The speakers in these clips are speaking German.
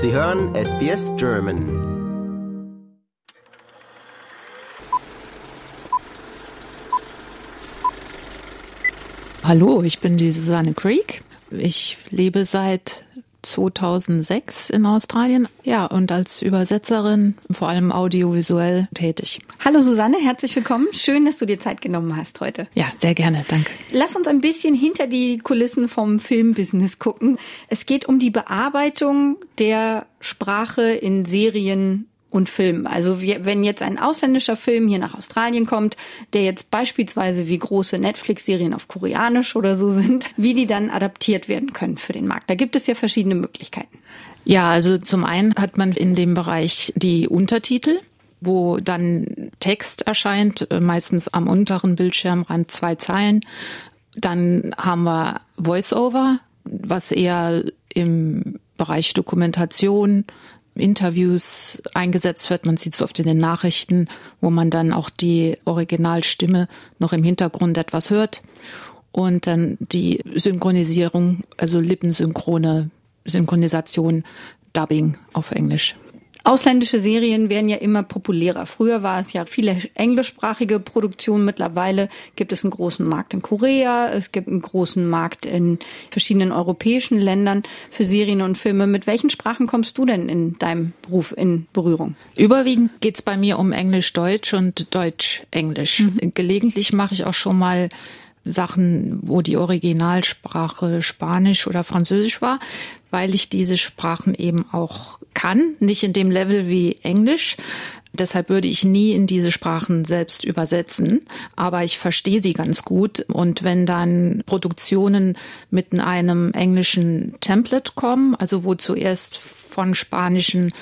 Sie hören SBS German. Hallo, ich bin die Susanne Creek. Ich lebe seit 2006 in Australien. Ja, und als Übersetzerin, vor allem audiovisuell tätig. Hallo Susanne, herzlich willkommen. Schön, dass du dir Zeit genommen hast heute. Ja, sehr gerne, danke. Lass uns ein bisschen hinter die Kulissen vom Filmbusiness gucken. Es geht um die Bearbeitung der Sprache in Serien und Film. Also wenn jetzt ein ausländischer Film hier nach Australien kommt, der jetzt beispielsweise wie große Netflix-Serien auf Koreanisch oder so sind, wie die dann adaptiert werden können für den Markt. Da gibt es ja verschiedene Möglichkeiten. Ja, also zum einen hat man in dem Bereich die Untertitel wo dann Text erscheint, äh, meistens am unteren Bildschirmrand zwei Zeilen. Dann haben wir Voice-Over, was eher im Bereich Dokumentation, Interviews eingesetzt wird. Man sieht es oft in den Nachrichten, wo man dann auch die Originalstimme noch im Hintergrund etwas hört. Und dann die Synchronisierung, also lippensynchrone Synchronisation, Dubbing auf Englisch. Ausländische Serien werden ja immer populärer. Früher war es ja viele englischsprachige Produktionen. Mittlerweile gibt es einen großen Markt in Korea. Es gibt einen großen Markt in verschiedenen europäischen Ländern für Serien und Filme. Mit welchen Sprachen kommst du denn in deinem Beruf in Berührung? Überwiegend geht es bei mir um Englisch-Deutsch und Deutsch-Englisch. Mhm. Gelegentlich mache ich auch schon mal Sachen, wo die Originalsprache Spanisch oder Französisch war, weil ich diese Sprachen eben auch kann, nicht in dem Level wie Englisch. Deshalb würde ich nie in diese Sprachen selbst übersetzen, aber ich verstehe sie ganz gut. Und wenn dann Produktionen mit einem englischen Template kommen, also wo zuerst von spanischen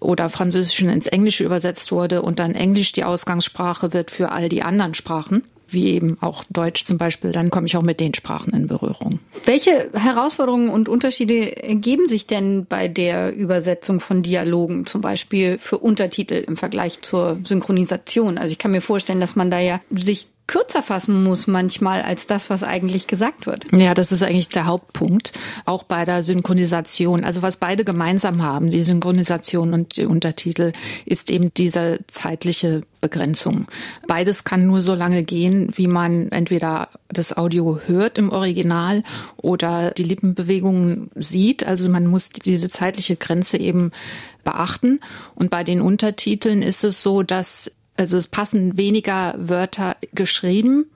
oder französischen ins Englische übersetzt wurde und dann Englisch die Ausgangssprache wird für all die anderen Sprachen, wie eben auch Deutsch zum Beispiel, dann komme ich auch mit den Sprachen in Berührung. Welche Herausforderungen und Unterschiede ergeben sich denn bei der Übersetzung von Dialogen, zum Beispiel für Untertitel im Vergleich zur Synchronisation? Also ich kann mir vorstellen, dass man da ja sich kürzer fassen muss manchmal als das, was eigentlich gesagt wird. Ja, das ist eigentlich der Hauptpunkt, auch bei der Synchronisation. Also was beide gemeinsam haben, die Synchronisation und die Untertitel, ist eben diese zeitliche Begrenzung. Beides kann nur so lange gehen, wie man entweder das Audio hört im Original oder die Lippenbewegungen sieht. Also man muss diese zeitliche Grenze eben beachten. Und bei den Untertiteln ist es so, dass also es passen weniger Wörter geschrieben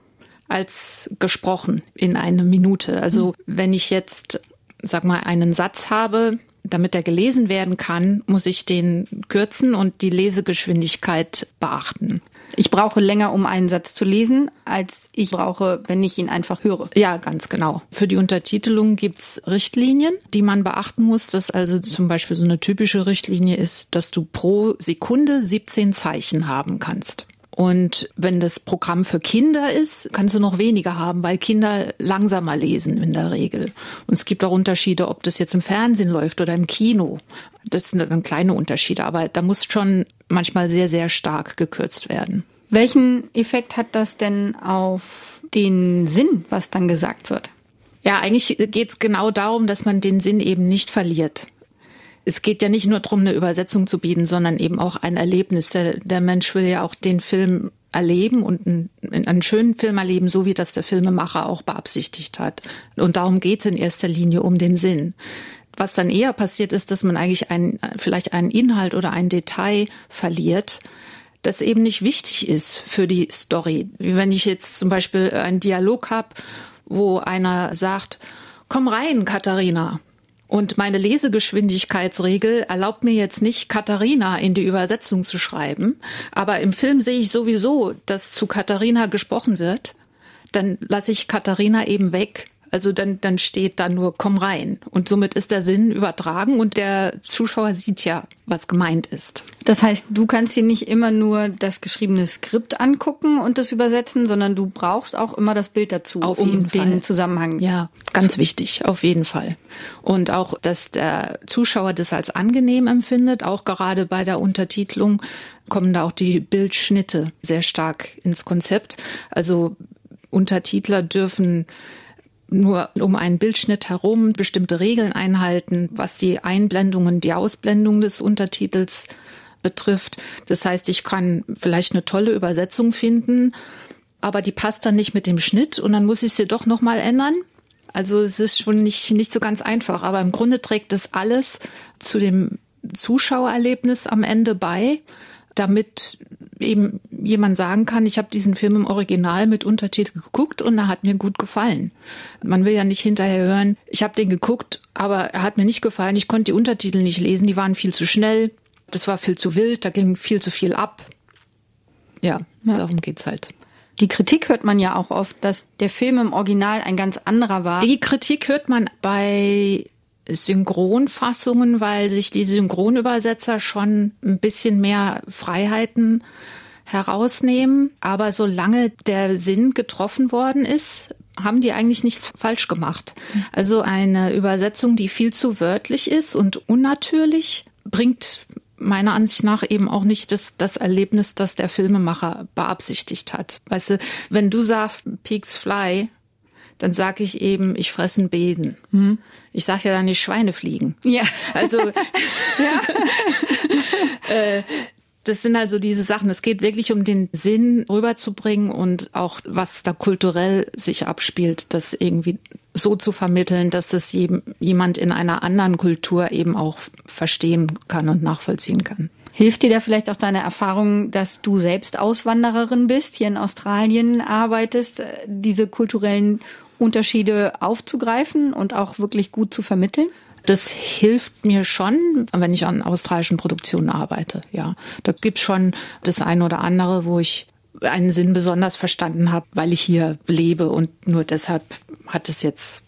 als gesprochen in eine Minute. Also wenn ich jetzt, sag mal, einen Satz habe, damit er gelesen werden kann, muss ich den kürzen und die Lesegeschwindigkeit beachten. Ich brauche länger, um einen Satz zu lesen, als ich brauche, wenn ich ihn einfach höre. Ja, ganz genau. Für die Untertitelung gibt's Richtlinien, die man beachten muss. Das also zum Beispiel so eine typische Richtlinie ist, dass du pro Sekunde 17 Zeichen haben kannst. Und wenn das Programm für Kinder ist, kannst du noch weniger haben, weil Kinder langsamer lesen in der Regel. Und es gibt auch Unterschiede, ob das jetzt im Fernsehen läuft oder im Kino. Das sind dann kleine Unterschiede, aber da muss schon manchmal sehr, sehr stark gekürzt werden. Welchen Effekt hat das denn auf den Sinn, was dann gesagt wird? Ja, eigentlich geht es genau darum, dass man den Sinn eben nicht verliert es geht ja nicht nur darum, eine Übersetzung zu bieten, sondern eben auch ein Erlebnis. Der, der Mensch will ja auch den Film erleben und einen, einen schönen Film erleben, so wie das der Filmemacher auch beabsichtigt hat. Und darum geht es in erster Linie um den Sinn. Was dann eher passiert ist, dass man eigentlich ein, vielleicht einen Inhalt oder ein Detail verliert, das eben nicht wichtig ist für die Story. Wenn ich jetzt zum Beispiel einen Dialog habe, wo einer sagt, komm rein, Katharina. Und meine Lesegeschwindigkeitsregel erlaubt mir jetzt nicht, Katharina in die Übersetzung zu schreiben. Aber im Film sehe ich sowieso, dass zu Katharina gesprochen wird. Dann lasse ich Katharina eben weg also dann, dann steht da nur komm rein. Und somit ist der Sinn übertragen und der Zuschauer sieht ja, was gemeint ist. Das heißt, du kannst dir nicht immer nur das geschriebene Skript angucken und das übersetzen, sondern du brauchst auch immer das Bild dazu, auf um den Zusammenhang. Ja, ganz wichtig, auf jeden Fall. Und auch, dass der Zuschauer das als angenehm empfindet, auch gerade bei der Untertitelung kommen da auch die Bildschnitte sehr stark ins Konzept. Also Untertitler dürfen nur um einen Bildschnitt herum bestimmte Regeln einhalten, was die Einblendungen, die Ausblendung des Untertitels betrifft. Das heißt, ich kann vielleicht eine tolle Übersetzung finden, aber die passt dann nicht mit dem Schnitt und dann muss ich sie doch noch mal ändern. Also es ist schon nicht nicht so ganz einfach, aber im Grunde trägt das alles zu dem Zuschauererlebnis am Ende bei, damit eben jemand sagen kann, ich habe diesen Film im Original mit Untertitel geguckt und er hat mir gut gefallen. Man will ja nicht hinterher hören, ich habe den geguckt, aber er hat mir nicht gefallen, ich konnte die Untertitel nicht lesen, die waren viel zu schnell, das war viel zu wild, da ging viel zu viel ab. Ja, ja. darum geht's halt. Die Kritik hört man ja auch oft, dass der Film im Original ein ganz anderer war. Die Kritik hört man bei Synchronfassungen, weil sich die Synchronübersetzer schon ein bisschen mehr Freiheiten herausnehmen. Aber solange der Sinn getroffen worden ist, haben die eigentlich nichts falsch gemacht. Also eine Übersetzung, die viel zu wörtlich ist und unnatürlich, bringt meiner Ansicht nach eben auch nicht das, das Erlebnis, das der Filmemacher beabsichtigt hat. Weißt du, wenn du sagst Pigs Fly, dann sage ich eben, ich fresse einen Besen. Mhm. Ich sage ja dann nicht Schweine fliegen. Ja. Also ja. äh, das sind also diese Sachen. Es geht wirklich um den Sinn rüberzubringen und auch was da kulturell sich abspielt, das irgendwie so zu vermitteln, dass das jemand in einer anderen Kultur eben auch verstehen kann und nachvollziehen kann. Hilft dir da vielleicht auch deine Erfahrung, dass du selbst Auswandererin bist, hier in Australien arbeitest, diese kulturellen Unterschiede aufzugreifen und auch wirklich gut zu vermitteln? Das hilft mir schon, wenn ich an australischen Produktionen arbeite. Ja, da gibt's schon das eine oder andere, wo ich einen Sinn besonders verstanden habe, weil ich hier lebe und nur deshalb hat es jetzt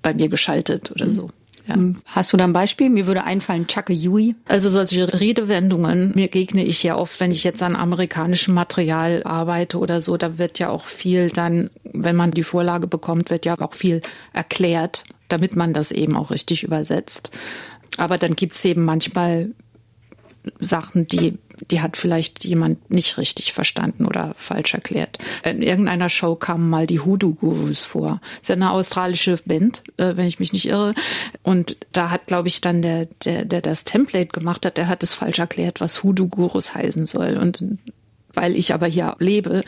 bei mir geschaltet oder so. Ja. Hm. Hast du da ein Beispiel? Mir würde einfallen Chuck Yui. Also solche Redewendungen mir gegne ich ja oft, wenn ich jetzt an amerikanischem Material arbeite oder so. Da wird ja auch viel dann, wenn man die Vorlage bekommt, wird ja auch viel erklärt, damit man das eben auch richtig übersetzt. Aber dann gibt's eben manchmal Sachen, die, die hat vielleicht jemand nicht richtig verstanden oder falsch erklärt. In irgendeiner Show kamen mal die Hoodoo Gurus vor. Das ist ja eine australische Band, äh, wenn ich mich nicht irre. Und da hat, glaube ich, dann der, der, der das Template gemacht hat, der hat es falsch erklärt, was Hoodoo Gurus heißen soll. Und weil ich aber hier lebe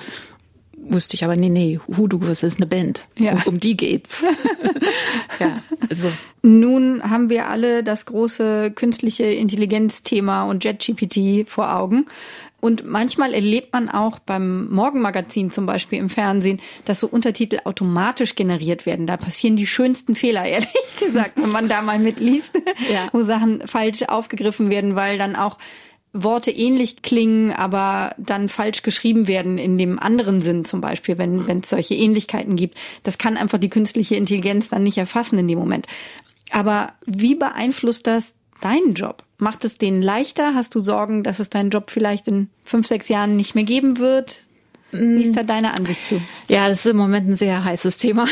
wusste ich aber, nee, nee, Hudugos ist eine Band. Ja. Um, um die geht's. ja, also. Nun haben wir alle das große künstliche Intelligenz-Thema und JetGPT vor Augen. Und manchmal erlebt man auch beim Morgenmagazin zum Beispiel im Fernsehen, dass so Untertitel automatisch generiert werden. Da passieren die schönsten Fehler, ehrlich gesagt, wenn man da mal mitliest, ja. wo Sachen falsch aufgegriffen werden, weil dann auch Worte ähnlich klingen, aber dann falsch geschrieben werden in dem anderen Sinn zum Beispiel, wenn wenn es solche Ähnlichkeiten gibt. Das kann einfach die künstliche Intelligenz dann nicht erfassen in dem Moment. Aber wie beeinflusst das deinen Job? Macht es den leichter? Hast du Sorgen, dass es deinen Job vielleicht in fünf, sechs Jahren nicht mehr geben wird? Wie ist da deine Ansicht zu? Ja, das ist im Moment ein sehr heißes Thema.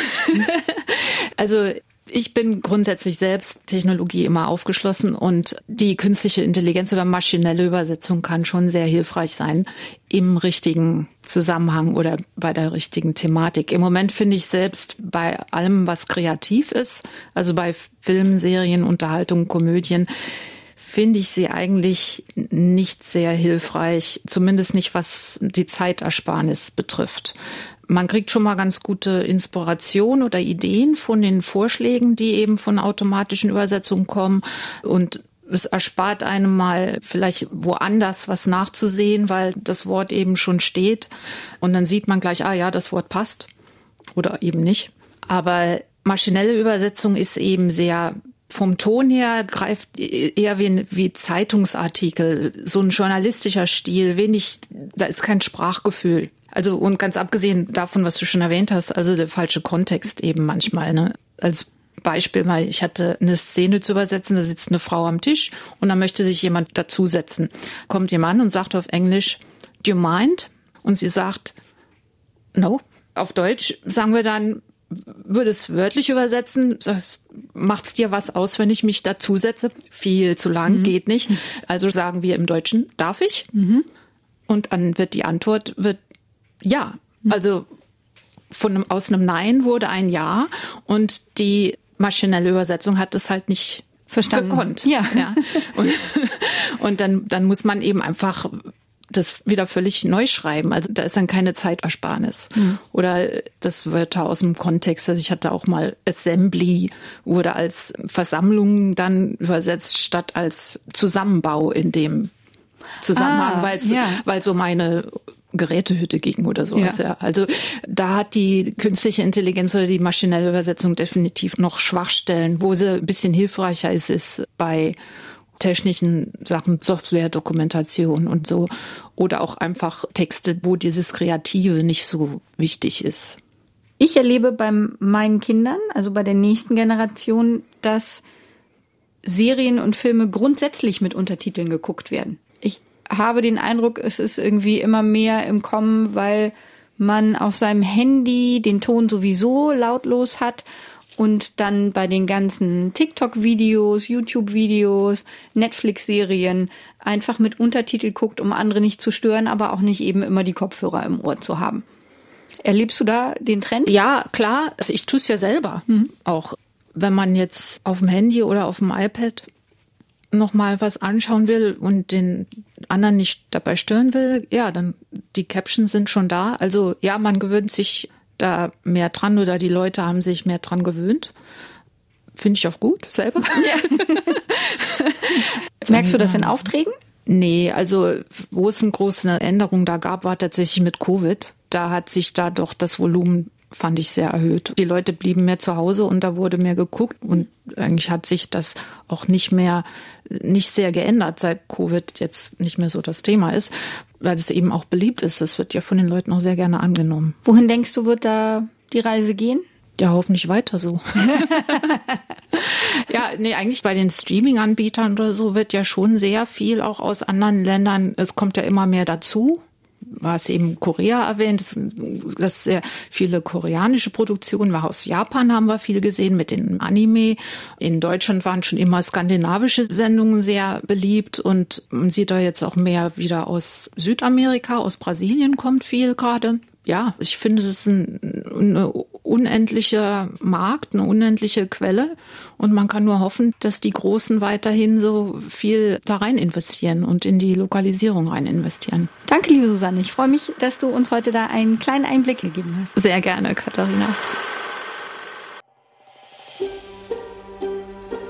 also ich bin grundsätzlich selbst Technologie immer aufgeschlossen und die künstliche Intelligenz oder maschinelle Übersetzung kann schon sehr hilfreich sein im richtigen Zusammenhang oder bei der richtigen Thematik. Im Moment finde ich selbst bei allem, was kreativ ist, also bei Filmen, Serien, Unterhaltung, Komödien, finde ich sie eigentlich nicht sehr hilfreich, zumindest nicht was die Zeitersparnis betrifft man kriegt schon mal ganz gute Inspiration oder Ideen von den Vorschlägen, die eben von automatischen Übersetzungen kommen und es erspart einem mal vielleicht woanders was nachzusehen, weil das Wort eben schon steht und dann sieht man gleich, ah ja, das Wort passt oder eben nicht. Aber maschinelle Übersetzung ist eben sehr vom Ton her greift eher wie, wie Zeitungsartikel, so ein journalistischer Stil, wenig, da ist kein Sprachgefühl. Also und ganz abgesehen davon, was du schon erwähnt hast, also der falsche Kontext eben manchmal. Ne? Als Beispiel mal, ich hatte eine Szene zu übersetzen, da sitzt eine Frau am Tisch und da möchte sich jemand dazusetzen. Kommt jemand und sagt auf Englisch, do you mind? Und sie sagt, no. Auf Deutsch sagen wir dann, würde es wörtlich übersetzen, macht's dir was aus, wenn ich mich dazusetze? Viel zu lang, mhm. geht nicht. Also sagen wir im Deutschen, darf ich? Mhm. Und dann wird die Antwort, wird ja, also von einem, aus einem Nein wurde ein Ja und die maschinelle Übersetzung hat es halt nicht Verstanden. gekonnt. Ja. ja. Und, und dann, dann muss man eben einfach das wieder völlig neu schreiben. Also da ist dann keine Zeitersparnis. Mhm. Oder das Wörter aus dem Kontext. Also ich hatte auch mal Assembly wurde als Versammlung dann übersetzt statt als Zusammenbau in dem Zusammenhang, Ah, weil's, ja. weil so meine Gerätehütte ging oder sowas. Ja. Ja. Also da hat die künstliche Intelligenz oder die maschinelle Übersetzung definitiv noch Schwachstellen. Wo sie ein bisschen hilfreicher ist, ist bei technischen Sachen, Software, Dokumentation und so. Oder auch einfach Texte, wo dieses Kreative nicht so wichtig ist. Ich erlebe bei meinen Kindern, also bei der nächsten Generation, dass Serien und Filme grundsätzlich mit Untertiteln geguckt werden. Ich habe den Eindruck, es ist irgendwie immer mehr im Kommen, weil man auf seinem Handy den Ton sowieso lautlos hat und dann bei den ganzen TikTok-Videos, YouTube-Videos, Netflix-Serien einfach mit Untertitel guckt, um andere nicht zu stören, aber auch nicht eben immer die Kopfhörer im Ohr zu haben. Erlebst du da den Trend? Ja, klar. Also ich tue es ja selber. Auch wenn man jetzt auf dem Handy oder auf dem iPad noch mal was anschauen will und den anderen nicht dabei stören will, ja, dann die Captions sind schon da. Also ja, man gewöhnt sich da mehr dran oder die Leute haben sich mehr dran gewöhnt. Finde ich auch gut selber. Merkst du das in Aufträgen? Nee, also wo es eine große Änderung da gab, war tatsächlich mit Covid. Da hat sich da doch das Volumen, fand ich, sehr erhöht. Die Leute blieben mehr zu Hause und da wurde mehr geguckt und eigentlich hat sich das auch nicht mehr, nicht sehr geändert, seit Covid jetzt nicht mehr so das Thema ist, weil es eben auch beliebt ist. Das wird ja von den Leuten auch sehr gerne angenommen. Wohin denkst du, wird da die Reise gehen? Ja, hoffentlich weiter so. ja, nee, eigentlich bei den Streaming-Anbietern oder so wird ja schon sehr viel auch aus anderen Ländern, es kommt ja immer mehr dazu. Du hast eben Korea erwähnt, das, das sehr viele koreanische Produktionen, war aus Japan haben wir viel gesehen mit den Anime. In Deutschland waren schon immer skandinavische Sendungen sehr beliebt und man sieht da jetzt auch mehr wieder aus Südamerika, aus Brasilien kommt viel gerade ja, ich finde, es ist ein, eine unendliche Markt, eine unendliche Quelle. Und man kann nur hoffen, dass die Großen weiterhin so viel da rein investieren und in die Lokalisierung rein investieren. Danke, liebe Susanne. Ich freue mich, dass du uns heute da einen kleinen Einblick gegeben hast. Sehr gerne, Katharina.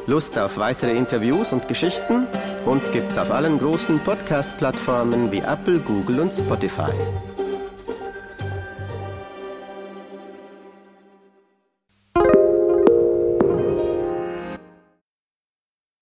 Lust auf weitere Interviews und Geschichten? Uns gibt's auf allen großen Podcast-Plattformen wie Apple, Google und Spotify.